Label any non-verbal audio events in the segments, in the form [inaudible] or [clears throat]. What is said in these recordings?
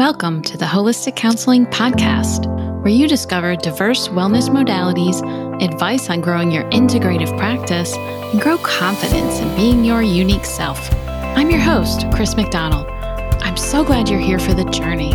Welcome to the Holistic Counseling Podcast, where you discover diverse wellness modalities, advice on growing your integrative practice, and grow confidence in being your unique self. I'm your host, Chris McDonald. I'm so glad you're here for the journey.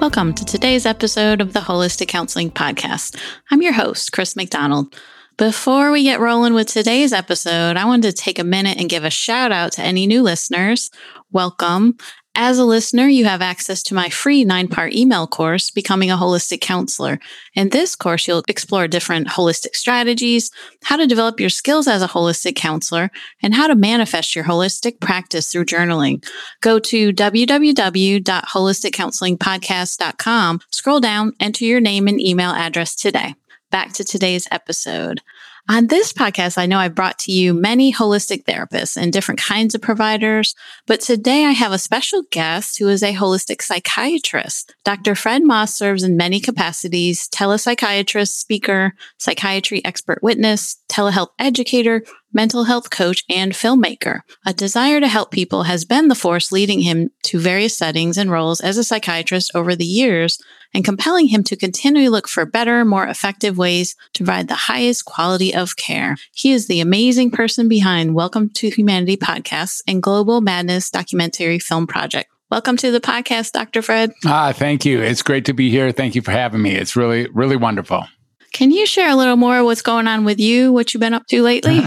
Welcome to today's episode of the Holistic Counseling Podcast. I'm your host, Chris McDonald. Before we get rolling with today's episode, I wanted to take a minute and give a shout out to any new listeners. Welcome. As a listener, you have access to my free nine part email course, Becoming a Holistic Counselor. In this course, you'll explore different holistic strategies, how to develop your skills as a holistic counselor, and how to manifest your holistic practice through journaling. Go to www.holisticcounselingpodcast.com, scroll down, enter your name and email address today back to today's episode. On this podcast, I know I brought to you many holistic therapists and different kinds of providers, but today I have a special guest who is a holistic psychiatrist. Dr. Fred Moss serves in many capacities telepsychiatrist, speaker, psychiatry expert witness, telehealth educator, mental health coach, and filmmaker. A desire to help people has been the force leading him to various settings and roles as a psychiatrist over the years and compelling him to continually look for better, more effective ways to provide the highest quality of care. He is the amazing person behind Welcome to Humanity podcasts and Global Madness documentary film project. Welcome to the podcast, Dr. Fred. Ah, thank you. It's great to be here. Thank you for having me. It's really, really wonderful. Can you share a little more what's going on with you, what you've been up to lately?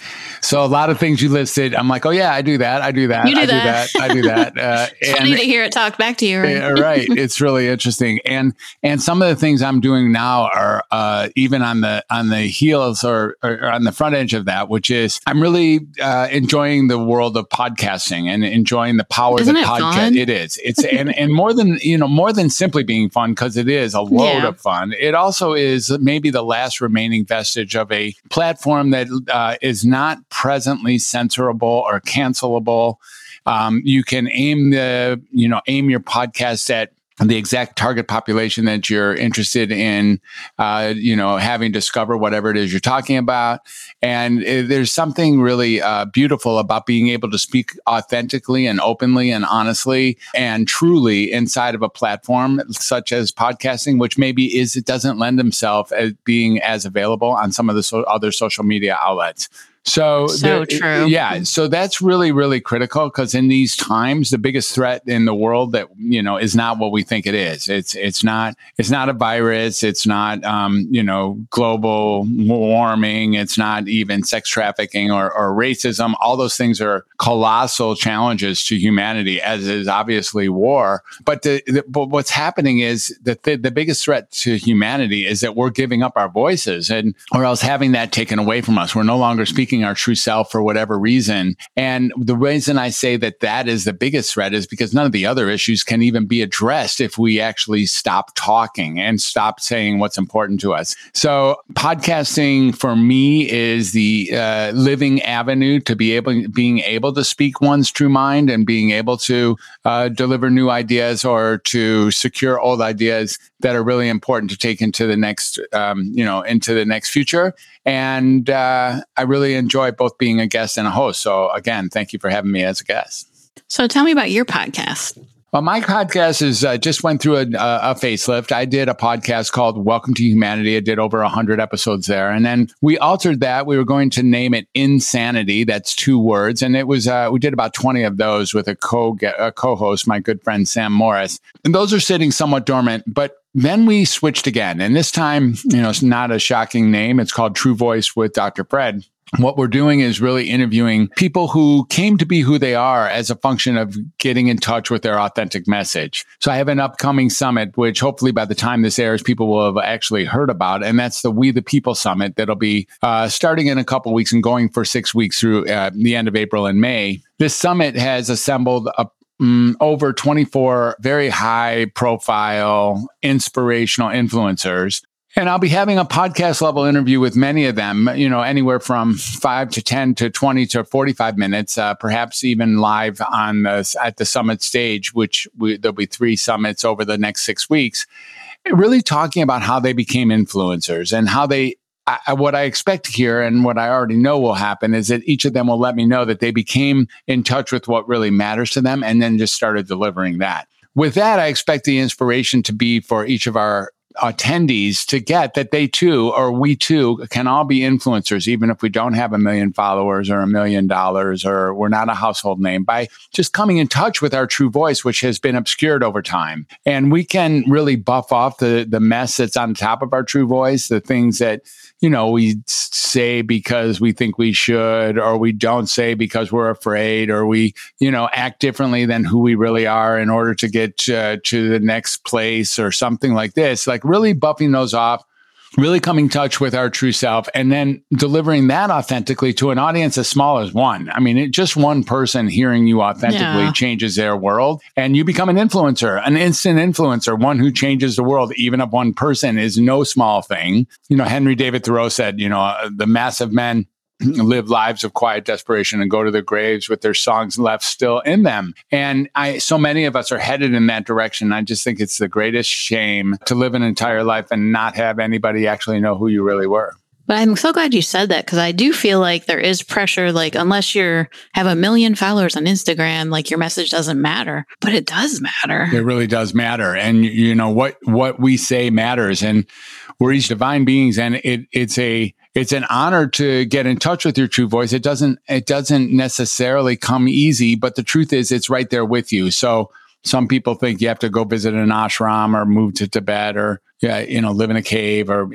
[laughs] So a lot of things you listed, I'm like, oh yeah, I do that, I do that, do I that. do that, I do that. [laughs] Uh, it's funny to hear it talk back to you, right? Yeah, right. [laughs] It's really interesting, and and some of the things I'm doing now are uh, even on the on the heels or, or, on the front edge of that, which is I'm really uh, enjoying the world of podcasting and enjoying the power Isn't that it podcast. fun? It is. It's [laughs] and and more than you know, more than simply being fun because it is a load Yeah. of fun. It also is maybe the last remaining vestige of a platform that uh, is not presently censorable or cancelable. Um, you can aim the you know aim your podcast at the exact target population that you're interested in, uh, you know, having discover whatever it is you're talking about. And uh, there's something really uh, beautiful about being able to speak authentically and openly and honestly and truly inside of a platform such as podcasting, which maybe is it doesn't lend itself as being as available on some of the so- other social media outlets. So, So there- true. Yeah. So that's really, really critical because in these times, the biggest threat in the world that, you know, is not what we think it is. It's, it's not, it's not a virus. It's not, um, you know, global warming. It's not even sex trafficking or, or racism. All those things are colossal challenges to humanity, as is obviously war. But the, the but what's happening is that the, the biggest threat to humanity is that we're giving up our voices and, or else having that taken away from us. We're no longer speaking our true self for whatever reason. And the reason I say that that is the biggest threat is because none of the other issues can even be addressed if we actually stop talking and stop saying what's important to us. So podcasting for me is the uh, living avenue to be able being able to speak one's true mind and being able to uh, deliver new ideas or to secure old ideas that are really important to take into the next um, you know into the next future and uh, i really enjoy both being a guest and a host so again thank you for having me as a guest So tell me about your podcast. well, my podcast is uh, just went through a, a, facelift. I did a podcast called Welcome to Humanity. I did over hundred episodes there, and then we altered that. We were going to name it Insanity. That's two words, and it was uh, we did about twenty of those with a co a co-host, my good friend Sam Morris, and those are sitting somewhat dormant, but. Then we switched again, and this time, you know, it's not a shocking name. It's called True Voice with Dr. Fred what we're doing is really interviewing people who came to be who they are as a function of getting in touch with their authentic message. So I have an upcoming summit, which hopefully by the time this airs, people will have actually heard about. And that's the We the People Summit that'll be uh, starting in a couple weeks and going for six weeks through uh, the end of April and May. This summit has assembled a mm, over 24 very high profile, inspirational influencers and I'll be having a podcast level interview with many of them, you know, anywhere from five to 10 to 20 to 45 minutes, uh, perhaps even live on the, at the summit stage, which we, there'll be three summits over the next six weeks. Really talking about how they became influencers and how they I, what I expect here and what I already know will happen is that each of them will let me know that they became in touch with what really matters to them and then just started delivering that. With that, I expect the inspiration to be for each of our attendees to get that they too, or we too, can all be influencers, even if we don't have a million followers or a million dollars or we're not a household name, by just coming in touch with our true voice, which has been obscured over time. And we can really buff off the, the mess that's on top of our true voice, the things that you know, we say because we think we should, or we don't say because we're afraid, or we, you know, act differently than who we really are in order to get uh, to the next place or something like this. Like really buffing those off really coming touch with our true self and then delivering that authentically to an audience as small as one. I mean, it, just one person hearing you authentically yeah. changes their world and you become an influencer, an instant influencer, one who changes the world, even if one person is no small thing. You know, Henry David Thoreau said, you know, uh, the massive men [clears throat] live lives of quiet desperation and go to their graves with their songs left still in them. And I, so many of us are headed in that direction. I just think it's the greatest shame to live an entire life and not have anybody actually know who you really were. But I'm so glad you said that because I do feel like there is pressure. Like unless you have a million followers on Instagram, like your message doesn't matter. But it does matter. It really does matter, and you know what what we say matters. And we're each divine beings, and it it's a it's an honor to get in touch with your true voice. It doesn't it doesn't necessarily come easy, but the truth is it's right there with you. So some people think you have to go visit an ashram or move to Tibet or yeah, you know, live in a cave or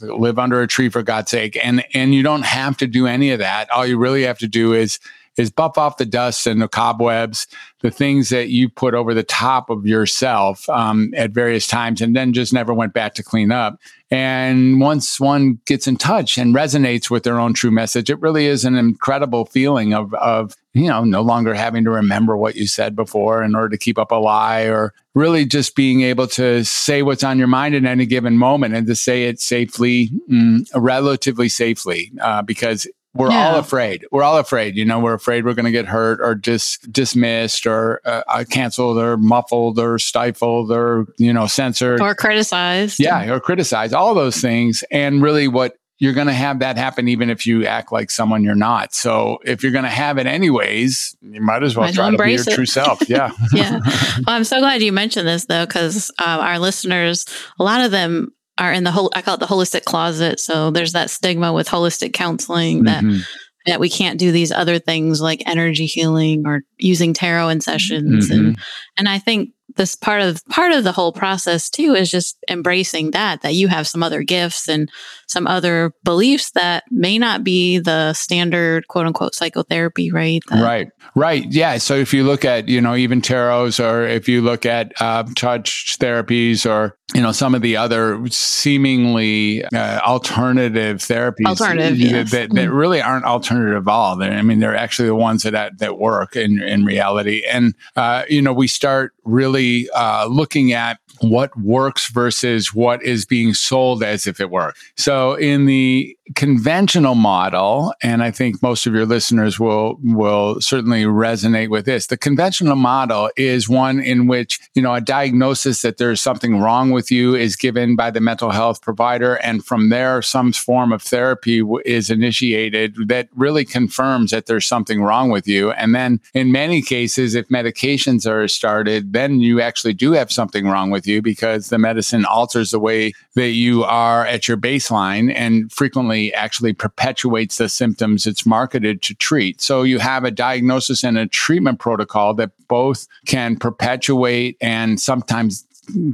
live under a tree for God's sake. And and you don't have to do any of that. All you really have to do is is buff off the dust and the cobwebs, the things that you put over the top of yourself um, at various times, and then just never went back to clean up. And once one gets in touch and resonates with their own true message, it really is an incredible feeling of, of you know, no longer having to remember what you said before in order to keep up a lie or really just being able to say what's on your mind in any given moment and to say it safely, mm, relatively safely, uh, because we're all afraid. We're all afraid. You know, we're afraid we're going to get hurt or just dismissed or uh, uh, canceled or muffled or stifled or, you know, censored or criticized. Yeah, or criticized, all those things. And really, what you're going to have that happen even if you act like someone you're not. So if you're going to have it anyways, you might as well might try to be your it. true self. [laughs] Yeah. yeah. Well, I'm so glad you mentioned this though, because uh, our listeners, a lot of them are in the whole I call it the holistic closet. So there's that stigma with holistic counseling that mm-hmm. that we can't do these other things like energy healing or using tarot in sessions mm-hmm. and and I think this part of part of the whole process too is just embracing that that you have some other gifts and some other beliefs that may not be the standard quote unquote psychotherapy right? That, right. Right. Yeah. So if you look at you know even tarots or if you look at uh, touch therapies or you know some of the other seemingly uh, alternative therapies alternative, yes. that, that mm-hmm. really aren't alternative at all. They're, i mean they're actually the ones that that work in in reality. And uh, you know we start really uh, looking at what works versus what is being sold as if it were. So in the conventional model, and I think most of your listeners will will certainly resonate with this. The conventional model is one in which you know a diagnosis that there's something wrong with you is given by the mental health provider, and from there some form of therapy is initiated that really confirms that there's something wrong with you. And then in many cases, if medications are started, then you actually do have something wrong with you because the medicine alters the way that you are at your baseline and frequently actually perpetuates the symptoms it's marketed to treat. So you have a diagnosis and a treatment protocol that both can perpetuate and sometimes,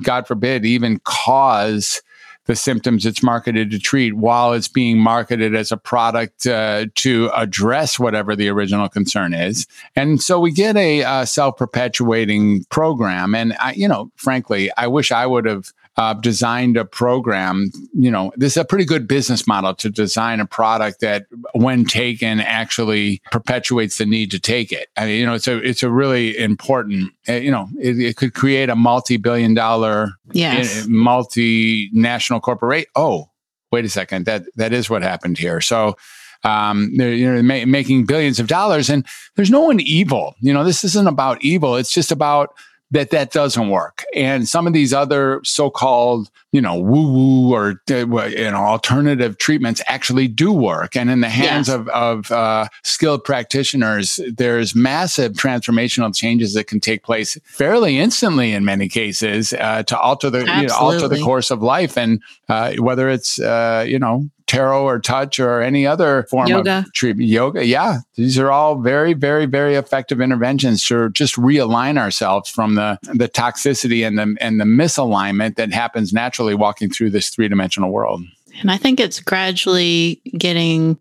God forbid, even cause the symptoms it's marketed to treat while it's being marketed as a product uh, to address whatever the original concern is. And so we get a uh, self perpetuating program. And, I, you know, frankly, I wish I would have uh, designed a program. You know, this is a pretty good business model to design a product that, when taken, actually perpetuates the need to take it. I mean, you know, it's a it's a really important. Uh, you know, it, it, could create a multi-billion dollar, yes. multinational corporation. Oh, wait a second, that that is what happened here. So um, they're you know ma- making billions of dollars, and there's no one evil. You know, this isn't about evil. It's just about that that doesn't work. And some of these other so-called, you know, woo-woo or uh, you know alternative treatments actually do work. And in the hands of of uh, skilled practitioners, there's massive transformational changes that can take place fairly instantly in many cases uh, to alter the you know, alter the course of life. And uh, whether it's uh, you know tarot or touch or any other form yoga. of treatment. Yoga. Yeah. These are all very, very, very effective interventions to just realign ourselves from the, the toxicity and the, and the misalignment that happens naturally walking through this three dimensional world. And I think it's gradually getting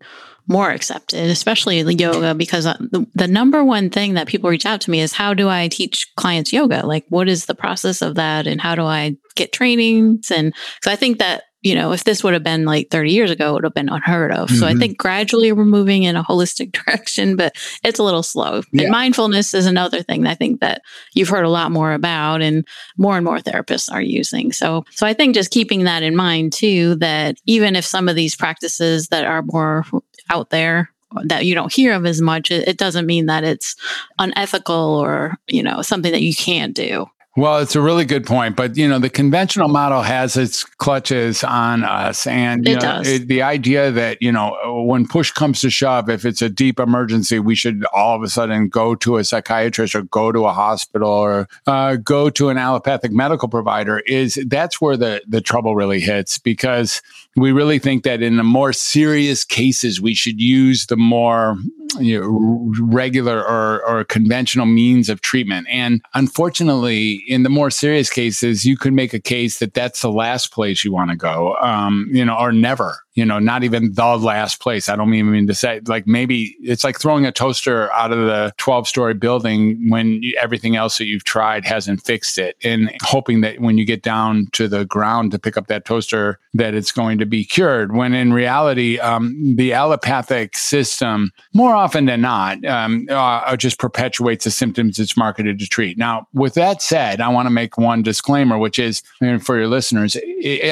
more accepted, especially the yoga, because uh, the, the, number one thing that people reach out to me is how do I teach clients yoga? Like, what is the process of that? And how do I get trainings? And so I think that you know, if this would have been like 30 years ago, it would have been unheard of. Mm-hmm. So I mm-hmm. think gradually we're moving in a holistic [laughs] direction, but it's a little slow. Yeah. And mindfulness is another thing I think that you've heard a lot more about and more and more therapists are using. So so I think just keeping that in mind too, that even if some of these practices that are more out there that you don't hear of as much, it, it doesn't mean that it's unethical or, you know, something that you can't do. Well, it's a really good point, but you know the conventional model has its clutches on us, and it know, it, the idea that you know when push comes to shove, if it's a deep emergency, we should all of a sudden go to a psychiatrist or go to a hospital or uh, go to an allopathic medical provider is that's where the the trouble really hits because we really think that in the more serious cases we should use the more you know, regular or, or conventional means of treatment. And unfortunately, in the more serious cases, you could make a case that that's the last place you want to go, um, you know, or never you know, not even the last place. I don't even mean to say like maybe it's like throwing a toaster out of the 12 story building when you, everything else that you've tried hasn't fixed it and hoping that when you get down to the ground to pick up that toaster that it's going to be cured. When in reality um, the allopathic system more often than not um, uh, just perpetuates the symptoms it's marketed to treat. Now with that said i want to make one disclaimer which is for your listeners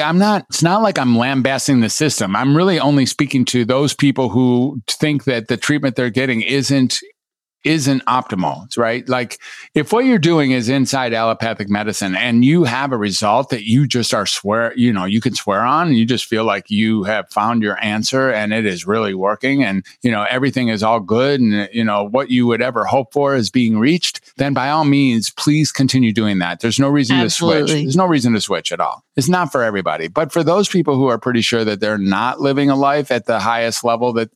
i'm not it's not like i'm lambasting the system I'm really only speaking to those people who think that the treatment they're getting isn't isn't optimal, right? Like if what you're doing is inside allopathic medicine and you have a result that you just are swear, you know, you can swear on, and you just feel like you have found your answer and it is really working and, you know, everything is all good and, you know, what you would ever hope for is being reached, then by all means, please continue doing that. There's no reason Absolutely. to switch. There's no reason to switch at all. It's not for everybody. But for those people who are pretty sure that they're not living a life at the highest level that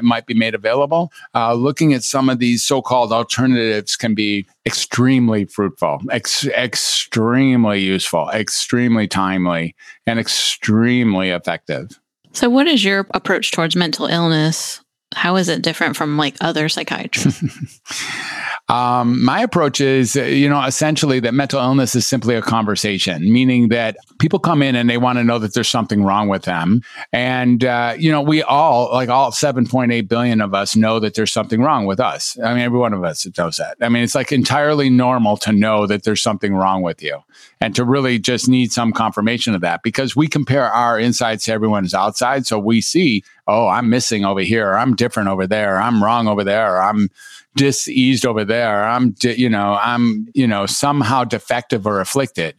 might be made available, uh, looking at some of these so called alternatives can be extremely fruitful, ex- extremely useful, extremely timely, and extremely effective. So, what is your approach towards mental illness? How is it different from like other psychiatrists? [laughs] Um, my approach is, uh, you know, essentially that mental illness is simply a conversation, meaning that people come in and they want to know that there's something wrong with them. And, uh, you know, we all, like all 7.8 billion of us, know that there's something wrong with us. I mean, every one of us knows that. I mean, it's like entirely normal to know that there's something wrong with you and to really just need some confirmation of that because we compare our insides to everyone's outside. So we see, oh, I'm missing over here, I'm different over there, I'm wrong over there, I'm, diseased over there. I'm, you know, I'm, you know, somehow defective or afflicted.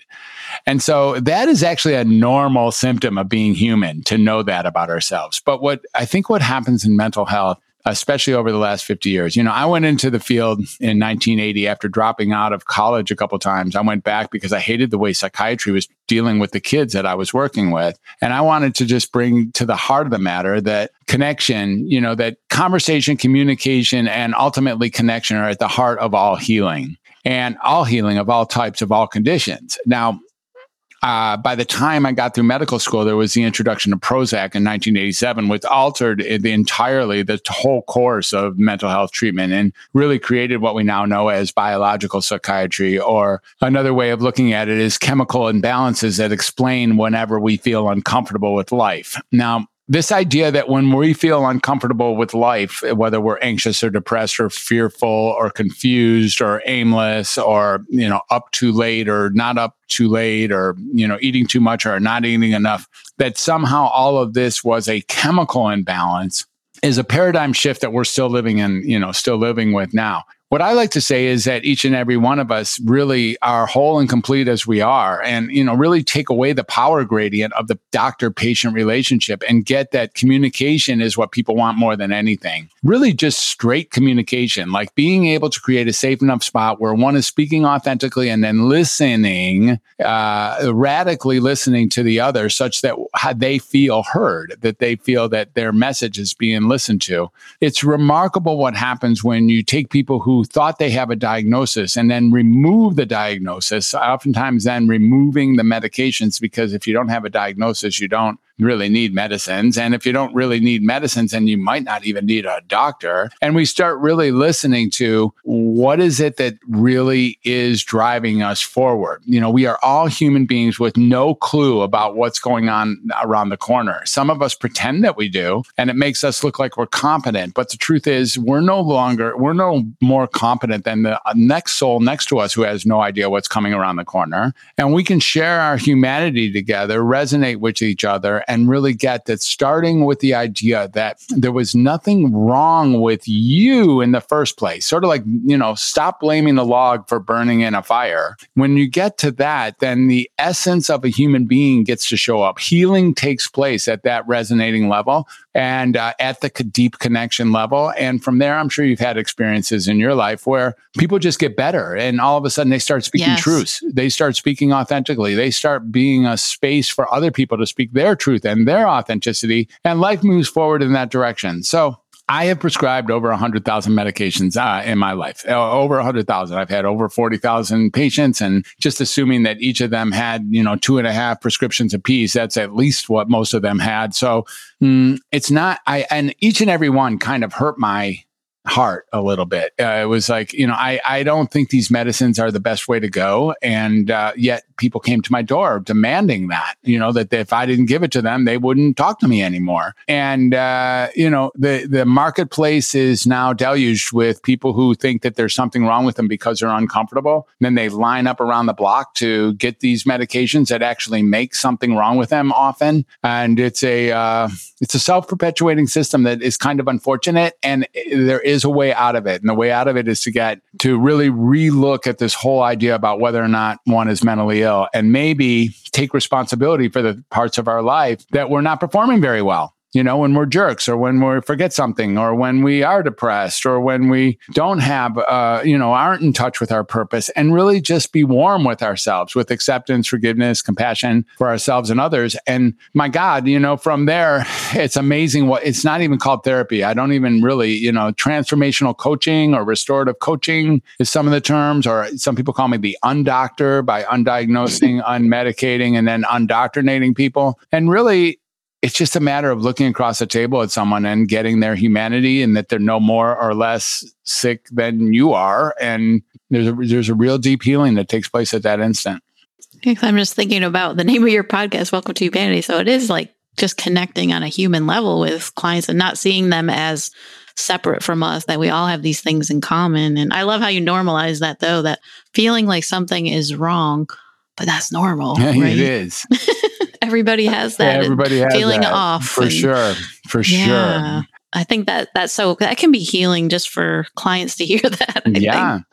And so that is actually a normal symptom of being human to know that about ourselves. But what I think what happens in mental health especially over the last 50 years. You know, I went into the field in 1980 after dropping out of college a couple times. I went back because I hated the way psychiatry was dealing with the kids that I was working with. And I wanted to just bring to the heart of the matter that connection, you know, that conversation, communication, and ultimately connection are at the heart of all healing and all healing of all types of all conditions. Now, uh, by the time I got through medical school, there was the introduction of Prozac in 1987, which altered the entirely the whole course of mental health treatment and really created what we now know as biological psychiatry, or another way of looking at it is chemical imbalances that explain whenever we feel uncomfortable with life. Now, this idea that when we feel uncomfortable with life, whether we're anxious or depressed or fearful or confused or aimless or, you know, up too late or not up too late or, you know, eating too much or not eating enough, that somehow all of this was a chemical imbalance is a paradigm shift that we're still living in, you know, still living with now. What I like to say is that each and every one of us really are whole and complete as we are, and you know, really take away the power gradient of the doctor-patient relationship and get that communication is what people want more than anything. Really, just straight communication, like being able to create a safe enough spot where one is speaking authentically and then listening, uh, radically listening to the other, such that they feel heard, that they feel that their message is being listened to. It's remarkable what happens when you take people who thought they have a diagnosis and then remove the diagnosis, oftentimes then removing the medications because if you don't have a diagnosis, you don't really need medicines. And if you don't really need medicines, then you might not even need a doctor. And we start really listening to what is it that really is driving us forward. You know, we are all human beings with no clue about what's going on around the corner. Some of us pretend that we do, and it makes us look like we're competent. But the truth is, we're no longer, we're no more competent than the next soul next to us who has no idea what's coming around the corner. And we can share our humanity together, resonate with each other, and really get that starting with the idea that there was nothing wrong with you in the first place, sort of like, you know, stop blaming the log for burning in a fire. When you get to that, then the essence of a human being gets to show up. Healing takes place at that resonating level and uh, at the deep connection level. And from there, I'm sure you've had experiences in your life where people just get better and all of a sudden they start speaking yes. truths. They start speaking authentically. They start being a space for other people to speak their truth and their authenticity. And life moves forward in that direction. So I have prescribed over 100,000 medications uh, in my life, uh, over 100,000. I've had over 40,000 patients, and just assuming that each of them had, you know, two and a half prescriptions apiece, that's at least what most of them had. So mm, it's not, I, and each and every one kind of hurt my heart a little bit. Uh, it was like, you know, I, I don't think these medicines are the best way to go. And uh, yet people came to my door demanding that, you know, that if I didn't give it to them, they wouldn't talk to me anymore. And, uh, you know, the, the marketplace is now deluged with people who think that there's something wrong with them because they're uncomfortable. And then they line up around the block to get these medications that actually make something wrong with them often. And it's a, uh, it's a self perpetuating system that is kind of unfortunate. And there is a way out of it. And the way out of it is to get to really relook at this whole idea about whether or not one is mentally ill and maybe take responsibility for the parts of our life that we're not performing very well you know, when we're jerks or when we forget something or when we are depressed or when we don't have, uh, you know, aren't in touch with our purpose and really just be warm with ourselves with acceptance, forgiveness, compassion for ourselves and others. And my God, you know, from there, it's amazing what it's not even called therapy. I don't even really, you know, transformational coaching or restorative coaching is some of the terms, or some people call me the undoctor by undiagnosing, [laughs] unmedicating, and then undoctrinating people. And really, it's just a matter of looking across the table at someone and getting their humanity and that they're no more or less sick than you are. And there's a, there's a real deep healing that takes place at that instant. I'm just thinking about the name of your podcast, Welcome to Humanity. So it is like just connecting on a human level with clients and not seeing them as separate from us, that we all have these things in common. And I love how you normalize that though, that feeling like something is wrong, but that's normal. [laughs] Yeah, right? It is. [laughs] everybody has that. Everybody has feeling that, off for and, sure, for yeah, sure. I think that that's so that can be healing just for clients to [laughs] hear that. I yeah. Think.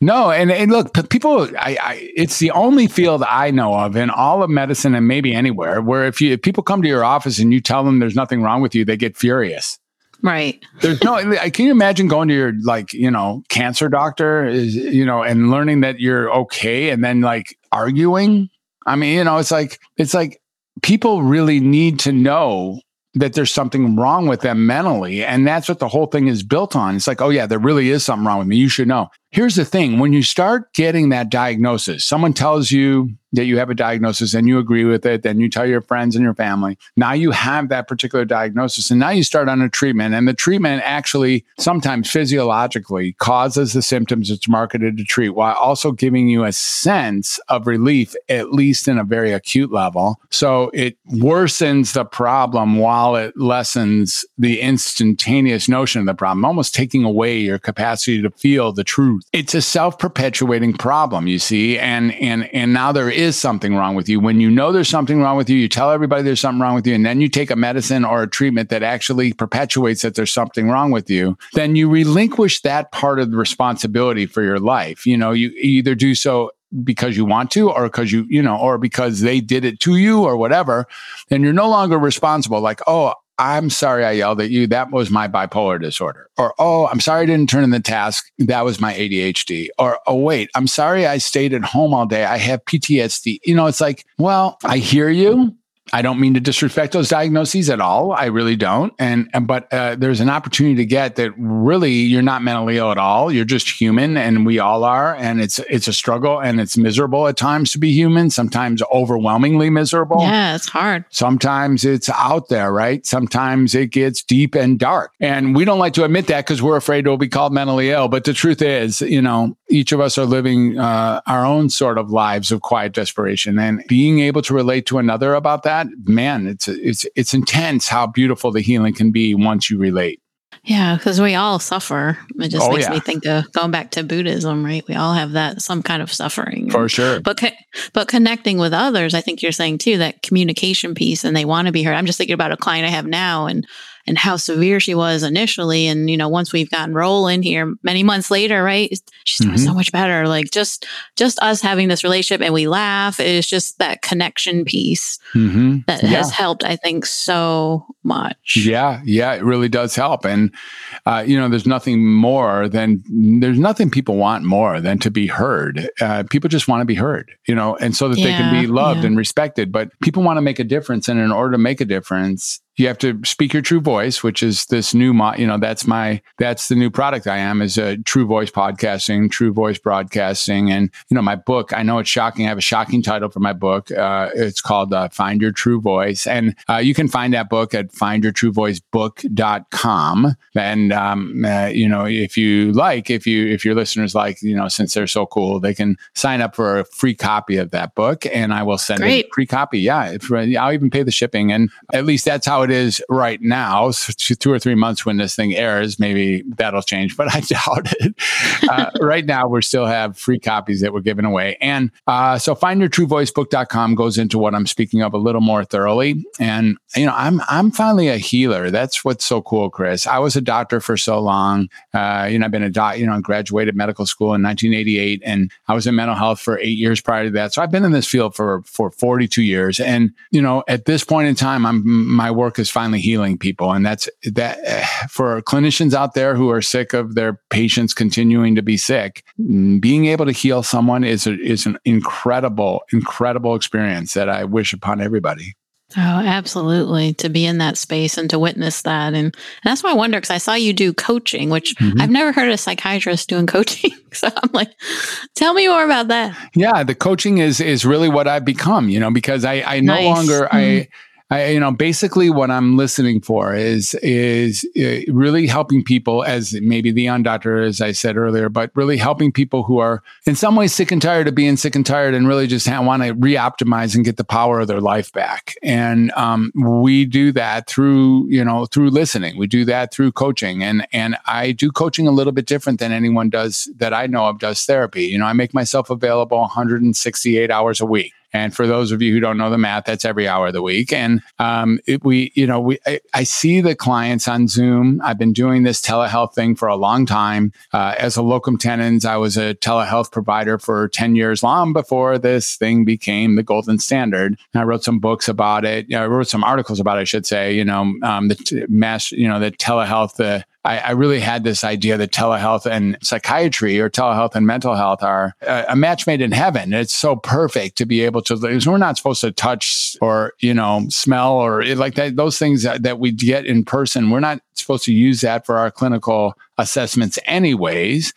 No, and, and look, people, I, I, it's the only field I know of in all of medicine and maybe anywhere where if you if people come to your office and you tell them there's nothing wrong with you, they get furious. Right. [laughs] There's no. Can you imagine going to your like you know cancer doctor is you know and learning that you're okay and then like arguing? I mean, you know, it's like it's like people really need to know that there's something wrong with them mentally. And that's what the whole thing is built on. It's like, oh, yeah, there really is something wrong with me. You should know. Here's the thing when you start getting that diagnosis, someone tells you that you have a diagnosis and you agree with it, then you tell your friends and your family. Now you have that particular diagnosis and now you start on a treatment. And the treatment actually sometimes physiologically causes the symptoms it's marketed to treat while also giving you a sense of relief, at least in a very acute level. So it worsens the problem while it lessens the instantaneous notion of the problem, almost taking away your capacity to feel the truth it's a self-perpetuating problem, you see, and and and now there is something wrong with you. When you know there's something wrong with you, you tell everybody there's something wrong with you, and then you take a medicine or a treatment that actually perpetuates that there's something wrong with you, then you relinquish that part of the responsibility for your life. You know, you either do so because you want to or because you you know or because they did it to you or whatever then you're no longer responsible like oh I'm sorry I yelled at you. That was my bipolar disorder. Or, oh, I'm sorry I didn't turn in the task. That was my ADHD. Or, oh, wait, I'm sorry I stayed at home all day. I have PTSD. You know, it's like, well, I hear you. I don't mean to disrespect those diagnoses at all. I really don't. And, and but uh, there's an opportunity to get that really you're not mentally ill at all. You're just human, and we all are. And it's it's a struggle, and it's miserable at times to be human. Sometimes overwhelmingly miserable. Yeah, it's hard. Sometimes it's out there, right? Sometimes it gets deep and dark, and we don't like to admit that because we're afraid we'll be called mentally ill. But the truth is, you know, each of us are living uh, our own sort of lives of quiet desperation, and being able to relate to another about that man, it's it's it's intense how beautiful the healing can be once you relate. Yeah, because we all suffer. It just oh, makes yeah. me think of going back to Buddhism, right? We all have that some kind of suffering. For sure. But but connecting with others, I think you're saying too that communication piece, and they want to be heard. I'm just thinking about a client I have now, and and how severe she was initially. And, you know, once we've gotten rolling here many months later, right? She's doing mm-hmm. so much better. Like just, just us having this relationship and we laugh is just that connection piece mm-hmm. that yeah. has helped, I think, so much. Yeah. Yeah. It really does help. And, uh, you know, there's nothing more than, there's nothing people want more than to be heard. Uh, people just want to be heard, you know, and so that yeah, they can be loved yeah. and respected. But people want to make a difference. And in order to make a difference, you have to speak your true voice, which is this new, mo- you know, that's my, that's the new product I am is a true voice podcasting, true voice broadcasting. And, you know, my book, I know it's shocking. I have a shocking title for my book. Uh, it's called uh, Find Your True Voice. And uh, you can find that book at findyourtruevoicebook.com. And, um, uh, you know, if you like, if you, if your listeners like, you know, since they're so cool, they can sign up for a free copy of that book and I will send Great. a free copy. Yeah. If, I'll even pay the shipping. And at least that's how it is right now, two or three months when this thing airs, maybe that'll change, but [laughs] I doubt it. Uh, right now, we still have free copies that we're giving away. And uh, so findyourtruevoicebook.com goes into what I'm speaking of a little more thoroughly. And, you know, I'm, I'm finally a healer. That's what's so cool, Chris. I was a doctor for so long. Uh, you know, I've been a doc, you know, I graduated medical school in 1988 and I was in mental health for eight years prior to that. So I've been in this field for, for 42 years. And, you know, at this point in time, I'm, my work is finally healing people. And that's that [sighs] for clinicians out there who are sick of their patients continuing to be sick, being able to heal someone is, a, is an incredible, incredible experience that I wish upon everybody. Oh, absolutely. To be in that space and to witness that. And, and that's why I wonder because I saw you do coaching, which mm-hmm. I've never heard a psychiatrist doing [laughs] coaching. so I'm like, tell me more about that. Yeah, the coaching is is really what I've become, you know, because I, I no nice. longer mm-hmm. I I, you know, basically what I'm listening for is is uh, really helping people, as maybe the undoctor, as I said earlier, but really helping people who are in some ways sick and tired of being sick and tired, and really just want to re-optimize and get the power of their life back. And um, we do that through, you know, through listening. We do that through coaching, and and I do coaching a little bit different than anyone does that I know of does therapy. You know, I make myself available 168 hours a week. And for those of you who don't know the math, that's every hour of the week. And um, it, we, you know, we I, I, see the clients on Zoom. I've been doing this telehealth thing for a long time. Uh, as a locum tenens, I was a telehealth provider for 10 years, long before this thing became the golden standard. And I wrote some books about it. You know, I wrote some articles about it, I should say, you know, um, the mass, you know, the telehealth, the I, I, really had this idea that telehealth and psychiatry or telehealth and mental health are a, a match made in heaven. It's so perfect to be able to, we're not supposed to touch or, you know, smell or like that, those things that, that we get in person. We're not supposed to use that for our clinical assessments anyways.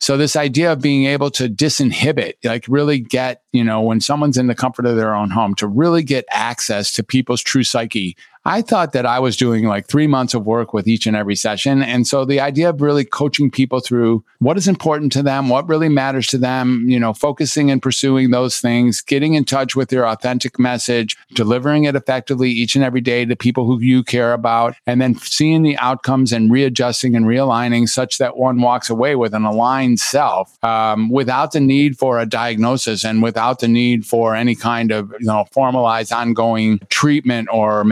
So this idea of being able to disinhibit, like really get, you know, when someone's in the comfort of their own home, to really get access to people's true psyche I thought that I was doing like three months of work with each and every session. And so the idea of really coaching people through what is important to them, what really matters to them, you know, focusing and pursuing those things, getting in touch with your authentic message, delivering it effectively each and every day to people who you care about, and then seeing the outcomes and readjusting and realigning such that one walks away with an aligned self um, without the need for a diagnosis and without the need for any kind of, you know, formalized ongoing treatment or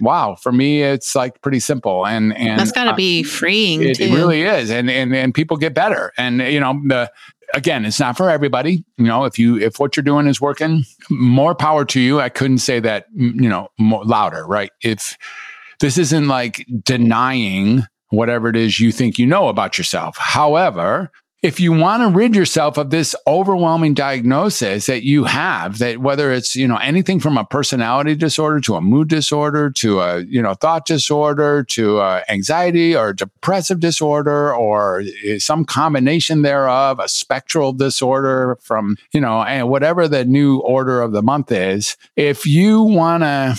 Wow. For me, it's like pretty simple. And, and that's got to be freeing. It, it, really is. And, and, and people get better. And, you know, the, again, it's not for everybody. You know, if you if what you're doing is working, more power to you. I couldn't say that, you know, more, louder, right? If this isn't like denying whatever it is you think you know about yourself. However, if you want to rid yourself of this overwhelming diagnosis that you have that whether it's you know anything from a personality disorder to a mood disorder to a you know thought disorder to anxiety or depressive disorder or eh, some combination thereof a spectral disorder from you know and whatever the new order of the month is if you want to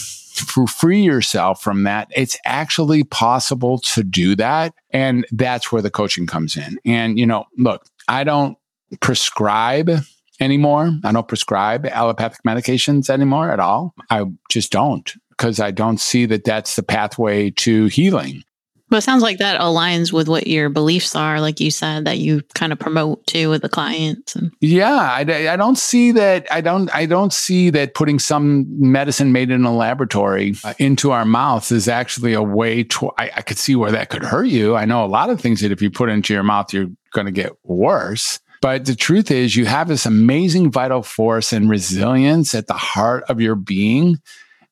free yourself from that, it's actually possible to do that. And that's where the coaching comes in. And, you know, look, I don't prescribe anymore. I don't prescribe allopathic medications anymore at all. I just don't because I don't see that that's the pathway to healing. But it sounds like that aligns with what your beliefs are, like you said, that you kind of promote to with the clients. And- yeah, I, I don't see that. I don't. I don't see that putting some medicine made in a laboratory uh, into our mouths is actually a way to. I, I could see where that could hurt you. I know a lot of things that if you put into your mouth, you're going to get worse. But the truth is, you have this amazing vital force and resilience at the heart of your being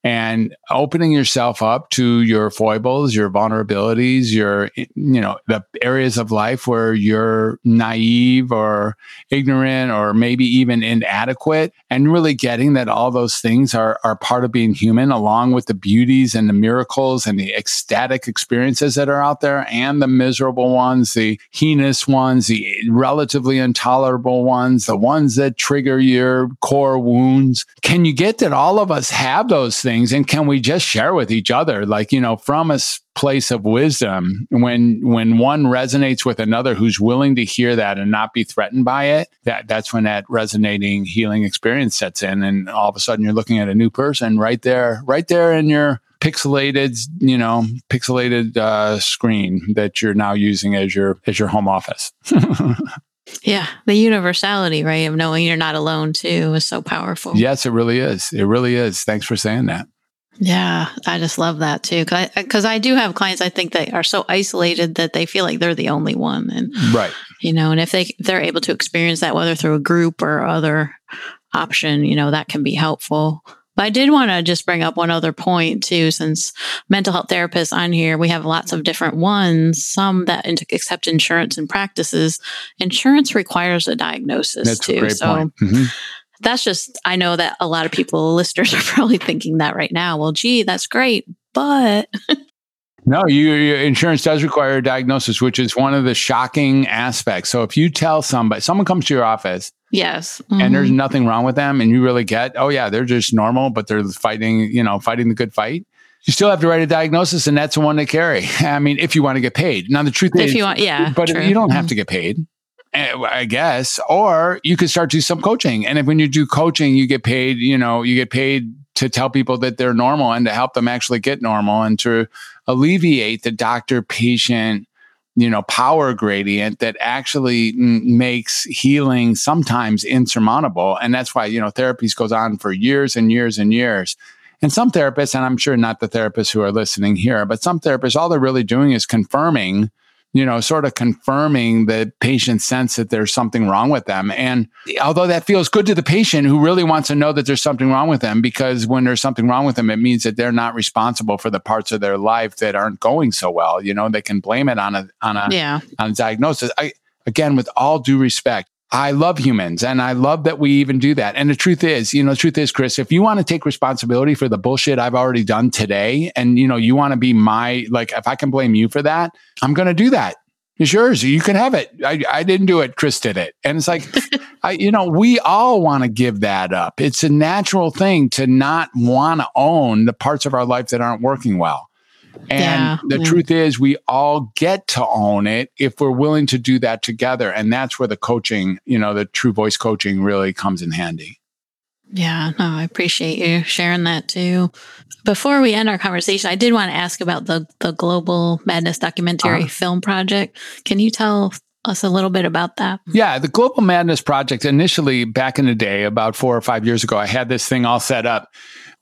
and opening yourself up to your foibles, your vulnerabilities, your, you know, the areas of life where you're naive or ignorant or maybe even inadequate and really getting that all those things are, are part of being human along with the beauties and the miracles and the ecstatic experiences that are out there and the miserable ones, the heinous ones, the relatively intolerable ones, the ones that trigger your core wounds. Can you get that all of us have those things? Things and can we just share with each other? Like you know from a place of wisdom when when one resonates with another who's willing to hear that and not be threatened by it that that's when that resonating healing experience sets in and all of a sudden you're looking at a new person right there right there in your pixelated you know pixelated uh, screen that you're now using as your as your home office [laughs] Yeah, the universality, right, of knowing you're not alone too is so powerful. Yes, it really is. It really is. Thanks for saying that. Yeah, I just love that too. Because I, I, do have clients I think they are so isolated that they feel like they're the only one, and right, you know, and if they if they're able to experience that whether through a group or other option, you know, that can be helpful. But I did want to just bring up one other point too, since mental health therapists on here, we have lots of different ones, some that accept insurance and practices. Insurance requires a diagnosis That's too. so mm-hmm. that's just, I know that a lot of people, [laughs] listeners are probably thinking that right now. Well, gee, that's great. But [laughs] No, you, your insurance does require a diagnosis, which is one of the shocking aspects. So if you tell somebody, someone comes to your office, yes, mm-hmm. and there's mm-hmm. nothing wrong with them, and you really get, oh yeah, they're just normal, but they're fighting, you know, fighting the good fight. You still have to write a diagnosis, and that's the one to carry. [laughs] I mean, if you want to get paid. Now the truth is if is, you want, yeah, but true. you don't have mm-hmm. to get paid. Eh, I guess, or you could start to do some coaching. And if when you do coaching, you get paid, you know, you get paid to tell people that they're normal and to help them actually get normal and to alleviate the doctor patient you know power gradient that actually makes healing sometimes insurmountable. And that's why you know therapies goes on for years and years and years. And some therapists and i'm sure not the therapists who are listening here but some therapists all they're really doing is confirming you know, sort of confirming the patient's sense that there's something wrong with them. And although that feels good to the patient who really wants to know that there's something wrong with them, because when there's something wrong with them, it means that they're not responsible for the parts of their life that aren't going so well. You know, they can blame it on a on a yeah. on a diagnosis. I again, with all due respect, I love humans and I love that we even do that. And the truth is, you know, the truth is, Chris, if you want to take responsibility for the bullshit I've already done today and, you know, you want to be my, like, if I can blame you for that, I'm going to do that. It's yours. You can have it. I, I didn't do it. Chris did it. And it's like, [laughs] I, you know, we all want to give that up. It's a natural thing to not want to own the parts of our life that aren't working well. And yeah, the yeah. truth is, we all get to own it if we're willing to do that together. And that's where the coaching, you know, the true voice coaching really comes in handy. Yeah, no, I appreciate you sharing that too. Before we end our conversation, I did want to ask about the the Global Madness documentary uh, film project. Can you tell us a little bit about that? Yeah, the Global Madness project initially back in the day, about four or five years ago, I had this thing all set up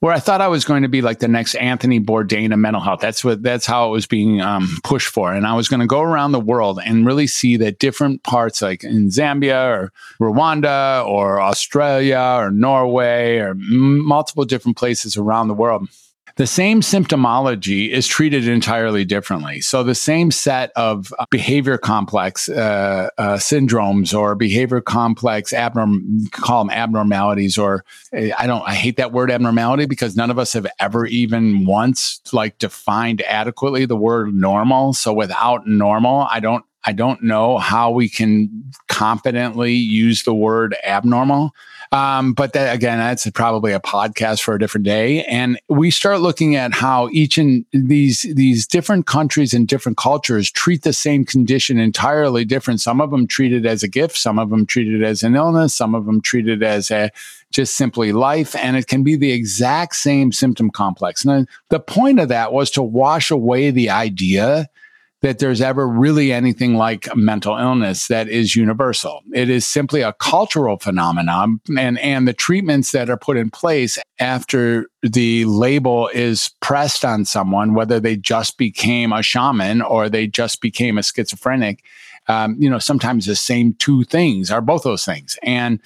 where I thought I was going to be like the next Anthony Bourdain of mental health. That's what that's how it was being um, pushed for, and I was going to go around the world and really see that different parts, like in Zambia or Rwanda or Australia or Norway or m- multiple different places around the world the same symptomology is treated entirely differently. So the same set of uh, behavior complex uh, uh, syndromes or behavior complex abnorm call them abnormalities or uh, I don't I hate that word abnormality because none of us have ever even once like defined adequately the word normal. So without normal, I don't I don't know how we can competently use the word abnormal. Um, but that again, that's probably a podcast for a different day. And we start looking at how each in these these different countries and different cultures treat the same condition entirely different. Some of them treat it as a gift, some of them treat it as an illness, some of them treat it as a just simply life, and it can be the exact same symptom complex. And the point of that was to wash away the idea that there's ever really anything like mental illness that is universal. It is simply a cultural phenomenon and and the treatments that are put in place after the label is pressed on someone whether they just became a shaman or they just became a schizophrenic um, you know sometimes the same two things are both those things and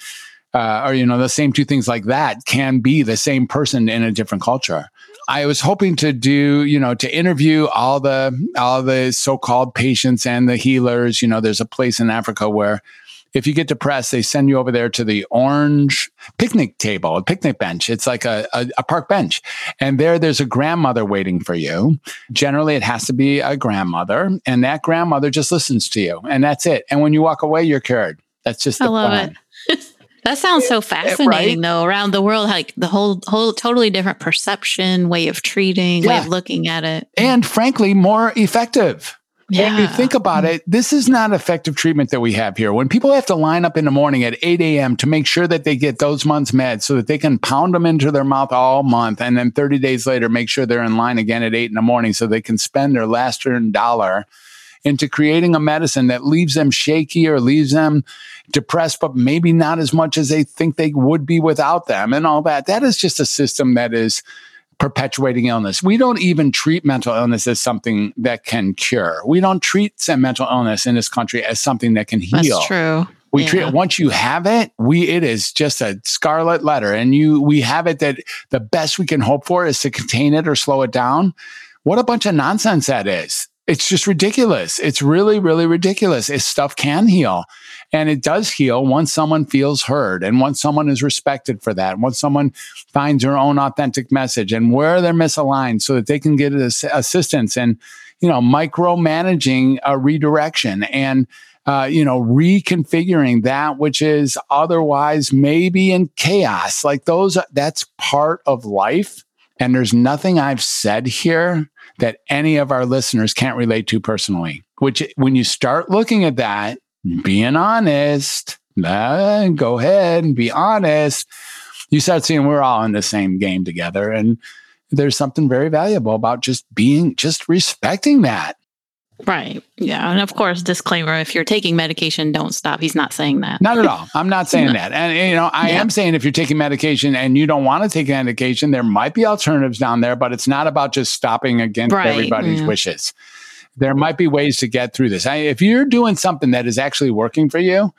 uh, or you know the same two things like that can be the same person in a different culture I was hoping to do, you know, to interview all the all the so-called patients and the healers. You know, there's a place in Africa where if you get depressed, they send you over there to the orange picnic table, a picnic bench. It's like a, a, a, park bench. And there, there's a grandmother waiting for you. Generally, it has to be a grandmother, and that grandmother just listens to you, and that's it. And when you walk away, you're cured. That's just the I love plan. it. That sounds so fascinating, right? though. Around the world, like the whole whole totally different perception, way of treating, yeah. way of looking at it, and frankly, more effective. Yeah. When you think about it, this is not effective treatment that we have here. When people have to line up in the morning at 8 a.m. to make sure that they get those months meds so that they can pound them into their mouth all month, and then 30 days later, make sure they're in line again at 8 in the morning so they can spend their last earned dollar into creating a medicine that leaves them shaky or leaves them depressed, but maybe not as much as they think they would be without them and all that. That is just a system that is perpetuating illness. We don't even treat mental illness as something that can cure. We don't treat mental illness in this country as something that can heal. That's true. We yeah. treat it once you have it, we it is just a scarlet letter. And you we have it that the best we can hope for is to contain it or slow it down. What a bunch of nonsense that is. It's just ridiculous. It's really, really ridiculous. If stuff can heal. And it does heal once someone feels heard and once someone is respected for that, once someone finds their own authentic message and where they're misaligned so that they can get assistance and, you know, micromanaging a redirection and, uh, you know, reconfiguring that which is otherwise maybe in chaos. Like those, that's part of life. And there's nothing I've said here that any of our listeners can't relate to personally. Which, when you start looking at that, being honest, uh, go ahead and be honest, you start seeing we're all in the same game together. And there's something very valuable about just being, just respecting that. Right. Yeah. And of course, disclaimer if you're taking medication, don't stop. He's not saying that. Not at all. I'm not saying that. And, you know, I yeah. am saying if you're taking medication and you don't want to take medication, there might be alternatives down there, but it's not about just stopping against right. everybody's yeah. wishes. There might be ways to get through this. I, if you're doing something that is actually working for you,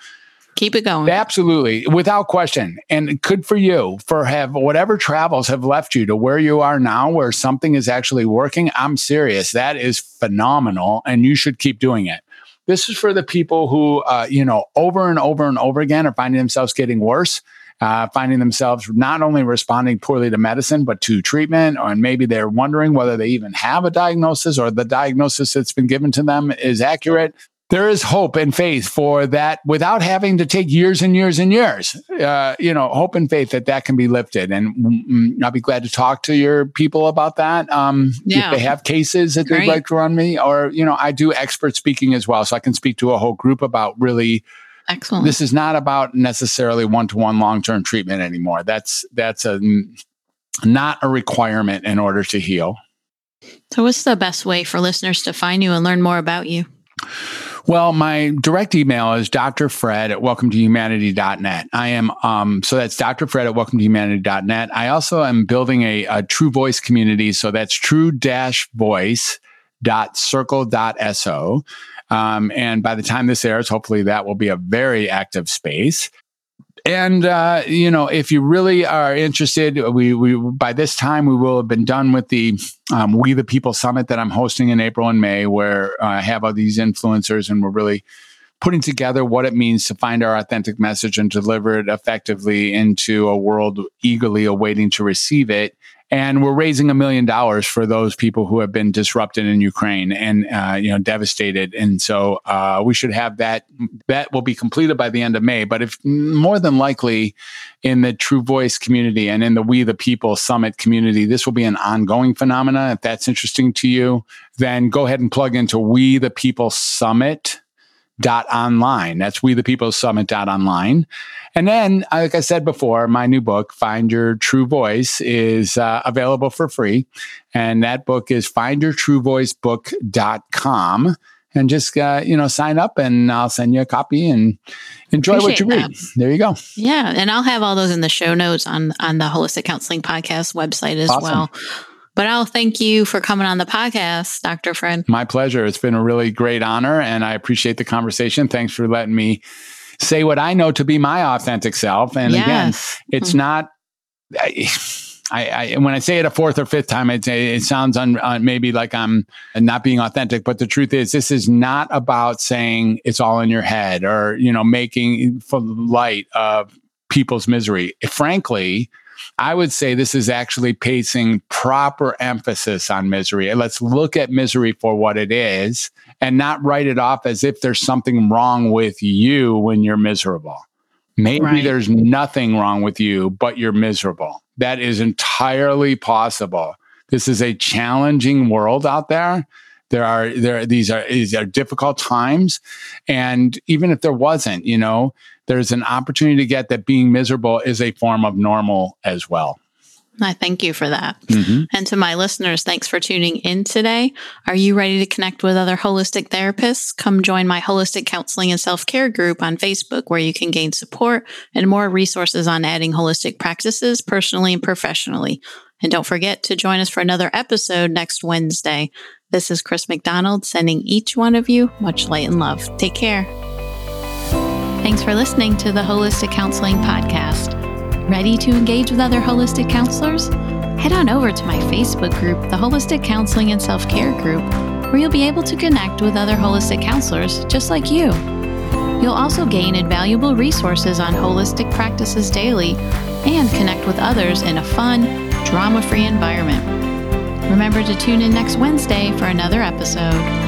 keep it going. Absolutely, without question. And good for you for have whatever travels have left you to where you are now, where something is actually working. I'm serious. That is phenomenal, and you should keep doing it. This is for the people who, uh, you know, over and over and over again are finding themselves getting worse. Uh, finding themselves not only responding poorly to medicine, but to treatment, or maybe they're wondering whether they even have a diagnosis or the diagnosis that's been given to them is accurate there is hope and faith for that without having to take years and years and years. Uh, you know, hope and faith that that can be lifted. And mm, I'll be glad to talk to your people about that. Um, yeah. If they have cases that they'd like to run me, or, you know, I do expert speaking as well. So I can speak to a whole group about really. Excellent. This is not about necessarily one to one long term treatment anymore. That's, that's a, not a requirement in order to heal. So, what's the best way for listeners to find you and learn more about you? Well, my direct email is Dr. Fred at welcometohumanity.net. I am, um, so that's Dr. Fred at welcometohumanity.net. I also am building a, a true voice community. So that's true dash voice dot circle dot so. Um, and by the time this airs, hopefully that will be a very active space and uh, you know, if you really are interested, we we by this time we will have been done with the um, We the People Summit that I'm hosting in April and May, where uh, I have all these influencers, and we're really putting together what it means to find our authentic message and deliver it effectively into a world eagerly awaiting to receive it and we're raising a million dollars for those people who have been disrupted in Ukraine and uh, you know devastated. And so uh, we should have that. That will be completed by the end of May. But if more than likely in the True Voice community and in the We the People Summit community, this will be an ongoing phenomena. If that's interesting to you, then go ahead and plug into We the People Summit dot online. That's we the people summit dot online. And then, like I said before, my new book, Find Your True Voice, is uh, available for free. And that book is findyourtruevoicebook.com. And just, uh, you know, sign up and I'll send you a copy and enjoy Appreciate what you read. That. There you go. Yeah. And I'll have all those in the show notes on, on the Holistic Counseling Podcast website as awesome. well. But I'll thank you for coming on the podcast, Dr. Fred. My pleasure. It's been a really great honor and I appreciate the conversation. Thanks for letting me say what I know to be my authentic self. And yes. again, it's mm-hmm. not. I, I, I, when I say it a fourth or fifth time, it, it sounds un, uh, maybe like I'm not being authentic. But the truth is, this is not about saying it's all in your head or you know making for light of people's misery. Frankly, I would say this is actually placing proper emphasis on misery. Let's look at misery for what it is and not write it off as if there's something wrong with you when you're miserable. Maybe right. there's nothing wrong with you, but you're miserable. That is entirely possible. This is a challenging world out there. There are there these are these are difficult times, and even if there wasn't, you know, there's an opportunity to get that being miserable is a form of normal as well. I thank you for that. Mm-hmm. And to my listeners, thanks for tuning in today. Are you ready to connect with other holistic therapists? Come join my holistic counseling and self care group on Facebook, where you can gain support and more resources on adding holistic practices personally and professionally. And don't forget to join us for another episode next Wednesday. This is Chris McDonald sending each one of you much light and love. Take care. Thanks for listening to the Holistic Counseling Podcast. Ready to engage with other holistic counselors? Head on over to my Facebook group, the Holistic Counseling and Self Care Group, where you'll be able to connect with other holistic counselors just like you. You'll also gain invaluable resources on holistic practices daily and connect with others in a fun, drama free environment. Remember to tune in next Wednesday for another episode.